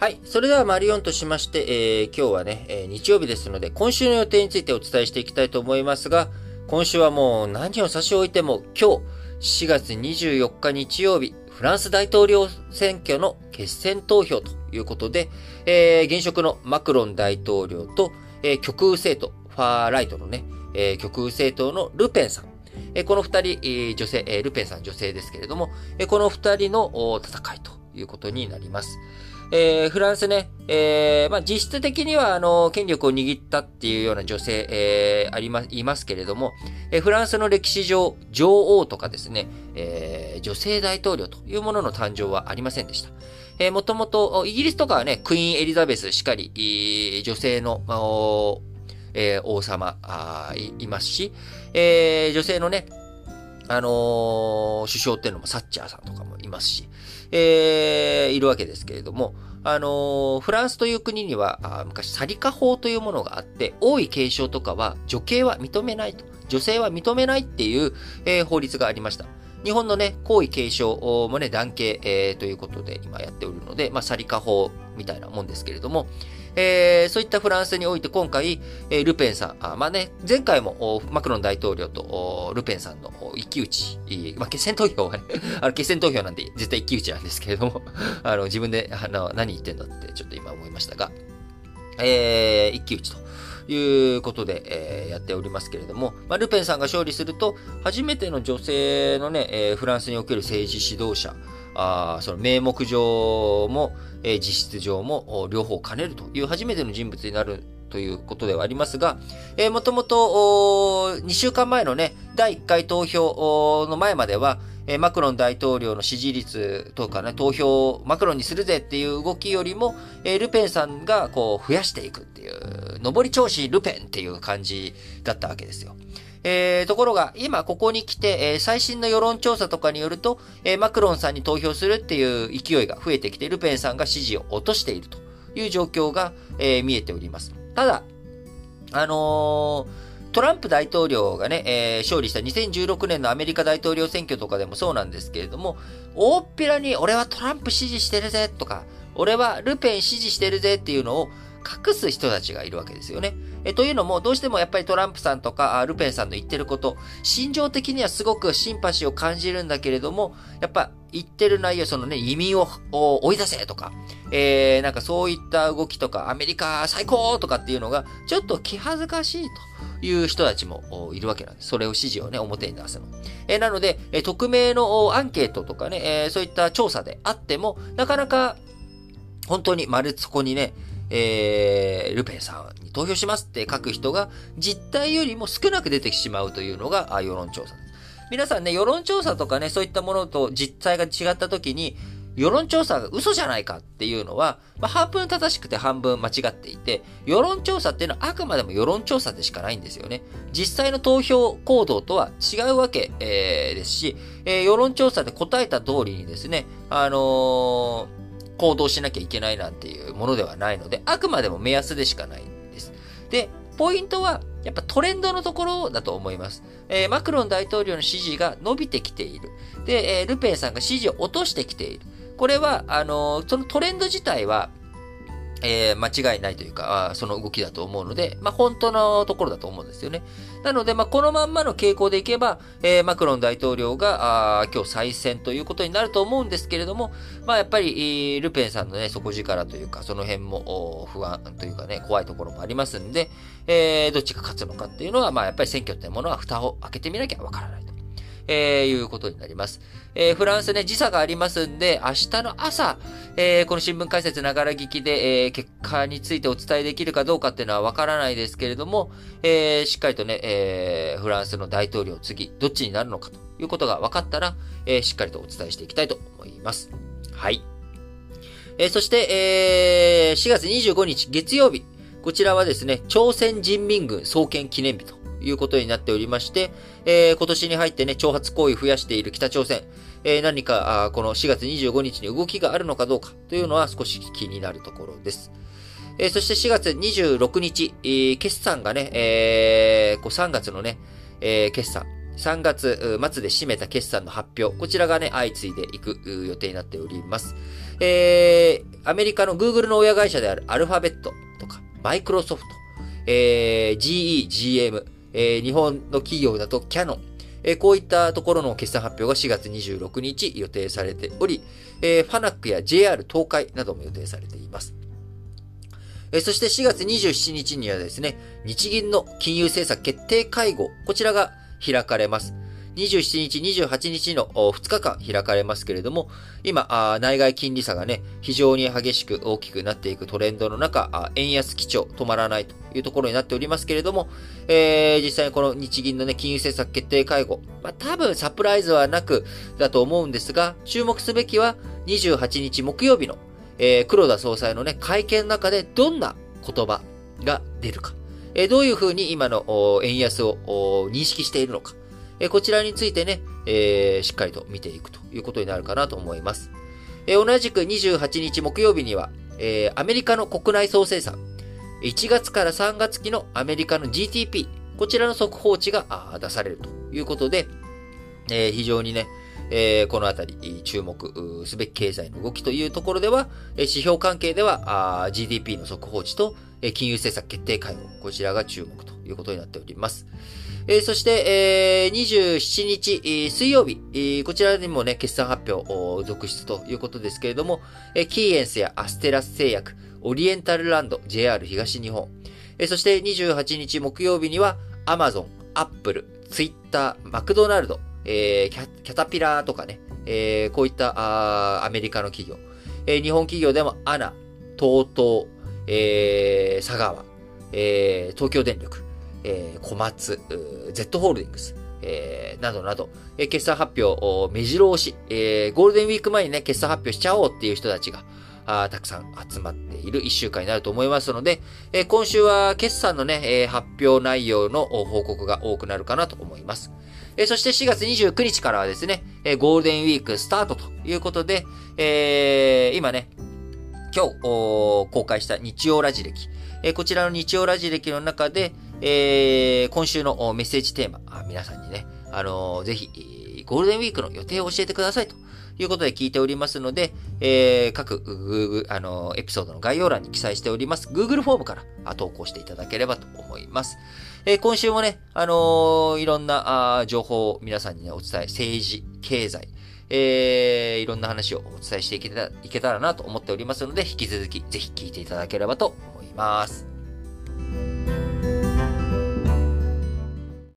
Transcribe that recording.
はい。それではマリオンとしまして、えー、今日はね、えー、日曜日ですので、今週の予定についてお伝えしていきたいと思いますが、今週はもう何を差し置いても、今日、4月24日日曜日、フランス大統領選挙の決選投票ということで、えー、現職のマクロン大統領と、えー、極右政党、ファーライトのね、えー、極右政党のルペンさん。えー、この二人、えー、女性、えー、ルペンさん女性ですけれども、えー、この二人の戦いということになります。えー、フランスね、えー、まあ、実質的には、あの、権力を握ったっていうような女性、えー、ありま、いますけれども、えー、フランスの歴史上、女王とかですね、えー、女性大統領というものの誕生はありませんでした。えー、もともと、イギリスとかはね、クイーンエリザベスしかり、女性の、えー、王様あい、いますし、えー、女性のね、あのー、首相っていうのもサッチャーさんとかもますし、えー、いるわけですけれども、あのー、フランスという国には、昔、サリカ法というものがあって、王位継承とかは女系は認めないと。女性は認めないっていう、えー、法律がありました。日本のね、皇位継承もね、男系、えー、ということで今やっておるので、まあ、サリカ法みたいなもんですけれども、えー、そういったフランスにおいて今回、えー、ルペンさん、あまあね、前回もマクロン大統領とルペンさんの一騎打ち、まあ、決選投票はね、あの決選投票なんで絶対一騎打ちなんですけれども、あの自分であの何言ってんだってちょっと今思いましたが、えー、一騎打ちと。いうことで、えー、やっておりますけれども、まあ、ルペンさんが勝利すると、初めての女性のね、えー、フランスにおける政治指導者、あその名目上も、えー、実質上も両方兼ねるという初めての人物になるということではありますが、えー、もともと2週間前のね、第1回投票の前までは、えー、マクロン大統領の支持率とかね、投票をマクロンにするぜっていう動きよりも、えー、ルペンさんがこう増やしていくっていう、上り調子ルペンっていう感じだったわけですよ。えー、ところが、今ここに来て、えー、最新の世論調査とかによると、えー、マクロンさんに投票するっていう勢いが増えてきて、ルペンさんが支持を落としているという状況が、えー、見えております。ただ、あのートランプ大統領がね、えー、勝利した2016年のアメリカ大統領選挙とかでもそうなんですけれども、大っぴらに俺はトランプ支持してるぜとか、俺はルペン支持してるぜっていうのを隠す人たちがいるわけですよね。えというのも、どうしてもやっぱりトランプさんとかルペンさんの言ってること、心情的にはすごくシンパシーを感じるんだけれども、やっぱ言ってる内容、そのね、移民を追い出せとか、えー、なんかそういった動きとか、アメリカ最高とかっていうのが、ちょっと気恥ずかしいという人たちもいるわけなんです。それを指示をね、表に出すの。えー、なので、え匿名のアンケートとかね、えー、そういった調査であっても、なかなか、本当に丸そこにね、えー、ルペンさんに投票しますって書く人が実態よりも少なく出てしまうというのが世論調査です。皆さんね、世論調査とかね、そういったものと実態が違った時に、世論調査が嘘じゃないかっていうのは、まあ、半分正しくて半分間違っていて、世論調査っていうのはあくまでも世論調査でしかないんですよね。実際の投票行動とは違うわけ、えー、ですし、えー、世論調査で答えた通りにですね、あのー行動しなきゃいけないなんていうものではないので、あくまでも目安でしかないんです。で、ポイントは、やっぱトレンドのところだと思います。えー、マクロン大統領の支持が伸びてきている。で、えー、ルペンさんが支持を落としてきている。これは、あのー、そのトレンド自体は、えー、間違いないというか、その動きだと思うので、まあ、本当のところだと思うんですよね。なので、まあ、このまんまの傾向でいけば、えー、マクロン大統領が、あ今日再選ということになると思うんですけれども、まあ、やっぱり、ルペンさんのね、底力というか、その辺も不安というかね、怖いところもありますんで、えー、どっちが勝つのかっていうのは、まあ、やっぱり選挙ってものは蓋を開けてみなきゃわからないと。えー、いうことになります。えー、フランスね、時差がありますんで、明日の朝、えー、この新聞解説ながら聞きで、えー、結果についてお伝えできるかどうかっていうのはわからないですけれども、えー、しっかりとね、えー、フランスの大統領次、どっちになるのかということが分かったら、えー、しっかりとお伝えしていきたいと思います。はい。えー、そして、えー、4月25日月曜日、こちらはですね、朝鮮人民軍創建記念日ということになっておりまして、えー、今年に入ってね、挑発行為増やしている北朝鮮、えー、何かあこの4月25日に動きがあるのかどうかというのは少し気になるところです。えー、そして4月26日、えー、決算がね、えー、こう3月のね、えー、決算、3月末で締めた決算の発表、こちらがね、相次いでいく予定になっております。えー、アメリカの Google の親会社であるアルファベットとか、マイクロソフト、えー、GE、GM、えー、日本の企業だとキャノン、えー、こういったところの決算発表が4月26日予定されており、えー、ファナックや JR 東海なども予定されています。えそして4月27日にはですね、日銀の金融政策決定会合、こちらが開かれます。27日、28日の2日間開かれますけれども、今、内外金利差がね、非常に激しく大きくなっていくトレンドの中、円安基調止まらないというところになっておりますけれども、えー、実際にこの日銀のね、金融政策決定会合、まあ、多分サプライズはなくだと思うんですが、注目すべきは28日木曜日の、えー、黒田総裁のね、会見の中でどんな言葉が出るか、どういうふうに今の円安を認識しているのか、えこちらについてね、えー、しっかりと見ていくということになるかなと思います。え同じく28日木曜日には、えアメリカの国内総生産、1月から3月期のアメリカの GDP、こちらの速報値が出されるということで、え非常にね、え、このあたり注目すべき経済の動きというところでは、指標関係では GDP の速報値と金融政策決定会合、こちらが注目ということになっております。えー、そして、えー、27日、えー、水曜日、えー、こちらにもね、決算発表続出ということですけれども、えー、キーエンスやアステラス製薬、オリエンタルランド、JR 東日本、えー、そして28日木曜日には、アマゾン、アップル、ツイッター、マクドナルド、えー、キャキャタピラーとかね、えー、こういったあアメリカの企業、えー、日本企業でもアナ、TOTO、えー、佐川、えー、東京電力、えー、小松、Z ホールディングス、えー、などなど、えー、決算発表を目白押し、えー、ゴールデンウィーク前にね、決算発表しちゃおうっていう人たちが、あたくさん集まっている一週間になると思いますので、えー、今週は決算のね、えー、発表内容の報告が多くなるかなと思います。えー、そして4月29日からはですね、えー、ゴールデンウィークスタートということで、えー、今ね、今日公開した日曜ラジ歴、えー、こちらの日曜ラジ歴の中で、えー、今週のメッセージテーマ、皆さんにね、あのー、ぜひ、ゴールデンウィークの予定を教えてくださいということで聞いておりますので、えー、各 Google、あのー、エピソードの概要欄に記載しております Google フォームから投稿していただければと思います。え、今週もね、あの、いろんなあ情報を皆さんにね、お伝え、政治、経済、えー、いろんな話をお伝えしていけたいけたらなと思っておりますので、引き続きぜひ聞いていただければと思います。